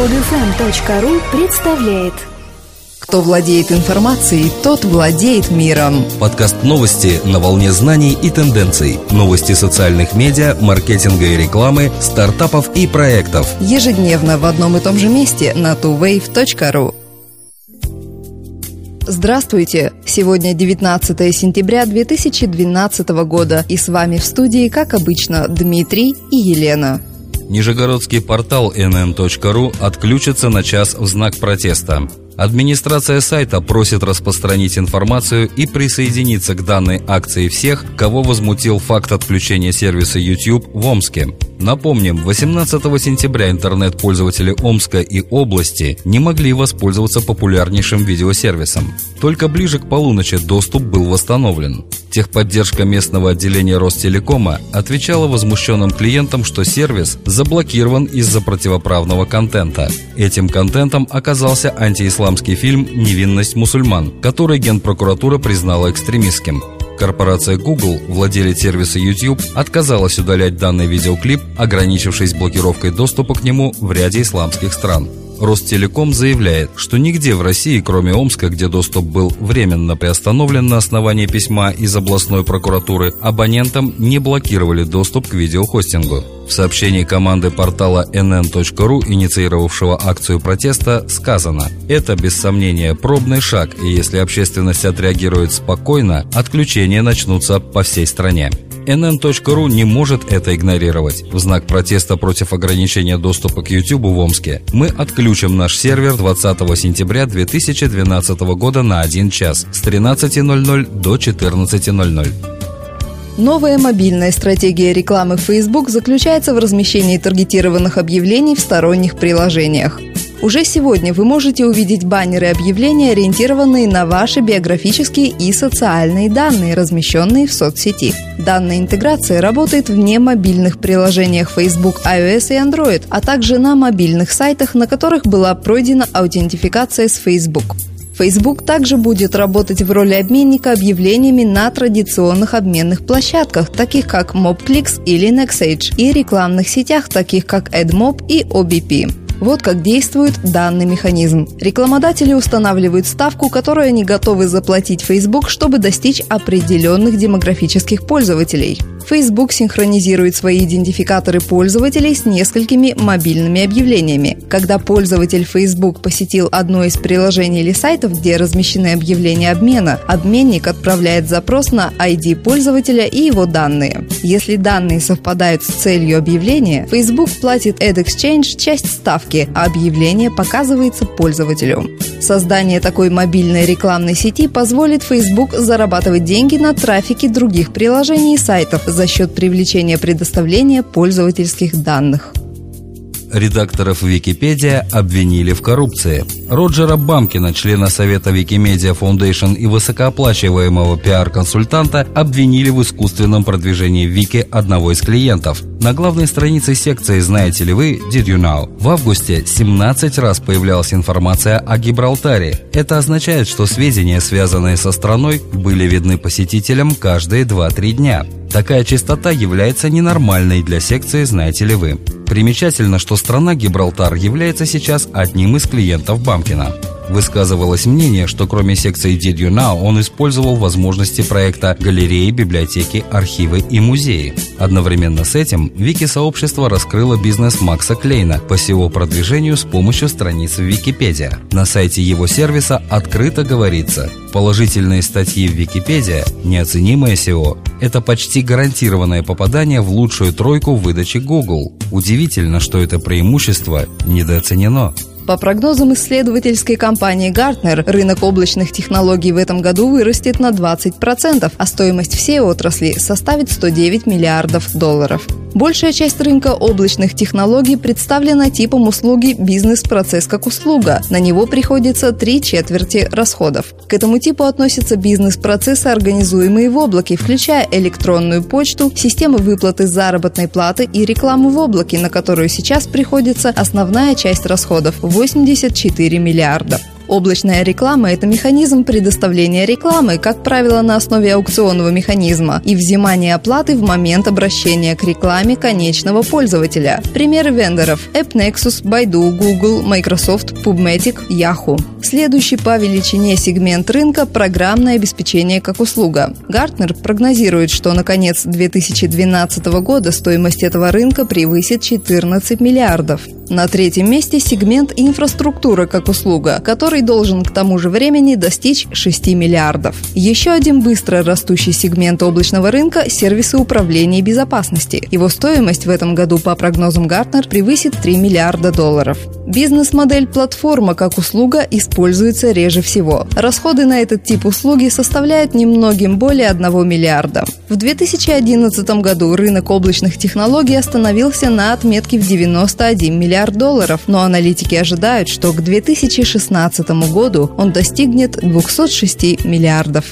Podfm.ru представляет Кто владеет информацией, тот владеет миром. Подкаст новости на волне знаний и тенденций. Новости социальных медиа, маркетинга и рекламы, стартапов и проектов. Ежедневно в одном и том же месте на tuwave.ru. Здравствуйте! Сегодня 19 сентября 2012 года, и с вами в студии, как обычно, Дмитрий и Елена. Нижегородский портал nn.ru отключится на час в знак протеста. Администрация сайта просит распространить информацию и присоединиться к данной акции всех, кого возмутил факт отключения сервиса YouTube в Омске. Напомним, 18 сентября интернет-пользователи Омска и области не могли воспользоваться популярнейшим видеосервисом. Только ближе к полуночи доступ был восстановлен. Техподдержка местного отделения Ростелекома отвечала возмущенным клиентам, что сервис заблокирован из-за противоправного контента. Этим контентом оказался антиисламский фильм «Невинность мусульман», который Генпрокуратура признала экстремистским. Корпорация Google, владелец сервиса YouTube, отказалась удалять данный видеоклип, ограничившись блокировкой доступа к нему в ряде исламских стран. Ростелеком заявляет, что нигде в России, кроме Омска, где доступ был временно приостановлен на основании письма из областной прокуратуры, абонентам не блокировали доступ к видеохостингу. В сообщении команды портала nn.ru, инициировавшего акцию протеста, сказано «Это, без сомнения, пробный шаг, и если общественность отреагирует спокойно, отключения начнутся по всей стране». NN.ru не может это игнорировать. В знак протеста против ограничения доступа к YouTube в Омске мы отключим наш сервер 20 сентября 2012 года на 1 час с 13.00 до 14.00. Новая мобильная стратегия рекламы Facebook заключается в размещении таргетированных объявлений в сторонних приложениях. Уже сегодня вы можете увидеть баннеры и объявления, ориентированные на ваши биографические и социальные данные, размещенные в соцсети. Данная интеграция работает в немобильных приложениях Facebook, iOS и Android, а также на мобильных сайтах, на которых была пройдена аутентификация с Facebook. Facebook также будет работать в роли обменника объявлениями на традиционных обменных площадках, таких как MobClicks или NextEdge, и рекламных сетях, таких как AdMob и OBP. Вот как действует данный механизм. Рекламодатели устанавливают ставку, которую они готовы заплатить Facebook, чтобы достичь определенных демографических пользователей. Facebook синхронизирует свои идентификаторы пользователей с несколькими мобильными объявлениями. Когда пользователь Facebook посетил одно из приложений или сайтов, где размещены объявления обмена, обменник отправляет запрос на ID пользователя и его данные. Если данные совпадают с целью объявления, Facebook платит AdExchange часть ставки, а объявление показывается пользователю. Создание такой мобильной рекламной сети позволит Facebook зарабатывать деньги на трафике других приложений и сайтов, за счет привлечения предоставления пользовательских данных. Редакторов Википедия обвинили в коррупции. Роджера Бамкина, члена Совета Wikimedia Foundation и высокооплачиваемого пиар-консультанта, обвинили в искусственном продвижении Вики одного из клиентов. На главной странице секции «Знаете ли вы?» Did you know? в августе 17 раз появлялась информация о Гибралтаре. Это означает, что сведения, связанные со страной, были видны посетителям каждые 2-3 дня. Такая частота является ненормальной для секции «Знаете ли вы?». Примечательно, что страна Гибралтар является сейчас одним из клиентов Бамкина. Высказывалось мнение, что кроме секции Did You Now он использовал возможности проекта галереи, библиотеки, архивы и музеи. Одновременно с этим Вики-сообщество раскрыло бизнес Макса Клейна по SEO-продвижению с помощью страниц в Википедия. На сайте его сервиса открыто говорится Положительные статьи в Википедия, неоценимое SEO – это почти гарантированное попадание в лучшую тройку выдачи Google. Удивительно, что это преимущество недооценено. По прогнозам исследовательской компании Gartner, рынок облачных технологий в этом году вырастет на 20%, а стоимость всей отрасли составит 109 миллиардов долларов. Большая часть рынка облачных технологий представлена типом услуги «бизнес-процесс как услуга». На него приходится три четверти расходов. К этому типу относятся бизнес-процессы, организуемые в облаке, включая электронную почту, системы выплаты заработной платы и рекламу в облаке, на которую сейчас приходится основная часть расходов – 84 миллиарда. Облачная реклама – это механизм предоставления рекламы, как правило, на основе аукционного механизма и взимания оплаты в момент обращения к рекламе конечного пользователя. Примеры вендоров – AppNexus, Baidu, Google, Microsoft, PubMatic, Yahoo. Следующий по величине сегмент рынка – программное обеспечение как услуга. Гартнер прогнозирует, что на конец 2012 года стоимость этого рынка превысит 14 миллиардов. На третьем месте сегмент инфраструктура как услуга, который должен к тому же времени достичь 6 миллиардов. Еще один быстро растущий сегмент облачного рынка – сервисы управления безопасности. Его стоимость в этом году по прогнозам Гартнер превысит 3 миллиарда долларов. Бизнес-модель платформа как услуга используется реже всего. Расходы на этот тип услуги составляют немногим более 1 миллиарда. В 2011 году рынок облачных технологий остановился на отметке в 91 миллиард долларов, но аналитики ожидают, что к 2016 году он достигнет 206 миллиардов.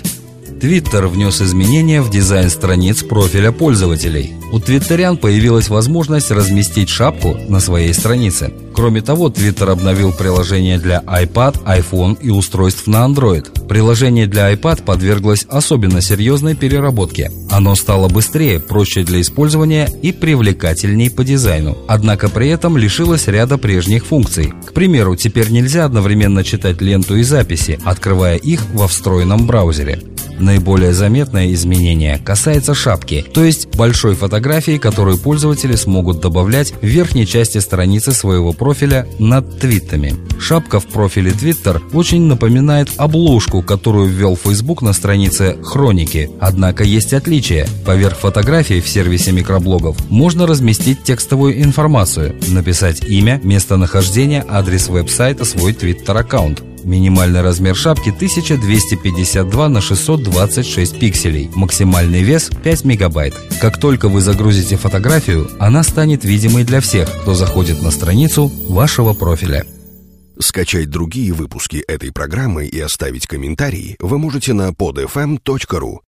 Твиттер внес изменения в дизайн страниц профиля пользователей. У твиттерян появилась возможность разместить шапку на своей странице. Кроме того, Twitter обновил приложение для iPad, iPhone и устройств на Android. Приложение для iPad подверглось особенно серьезной переработке. Оно стало быстрее, проще для использования и привлекательней по дизайну. Однако при этом лишилось ряда прежних функций. К примеру, теперь нельзя одновременно читать ленту и записи, открывая их во встроенном браузере. Наиболее заметное изменение касается шапки, то есть большой фотографии, которую пользователи смогут добавлять в верхней части страницы своего профиля над твитами. Шапка в профиле Twitter очень напоминает обложку, которую ввел Facebook на странице Хроники. Однако есть отличие. Поверх фотографии в сервисе микроблогов можно разместить текстовую информацию, написать имя, местонахождение, адрес веб-сайта, свой Twitter аккаунт. Минимальный размер шапки 1252 на 626 пикселей. Максимальный вес 5 мегабайт. Как только вы загрузите фотографию, она станет видимой для всех, кто заходит на страницу вашего профиля. Скачать другие выпуски этой программы и оставить комментарии вы можете на podfm.ru.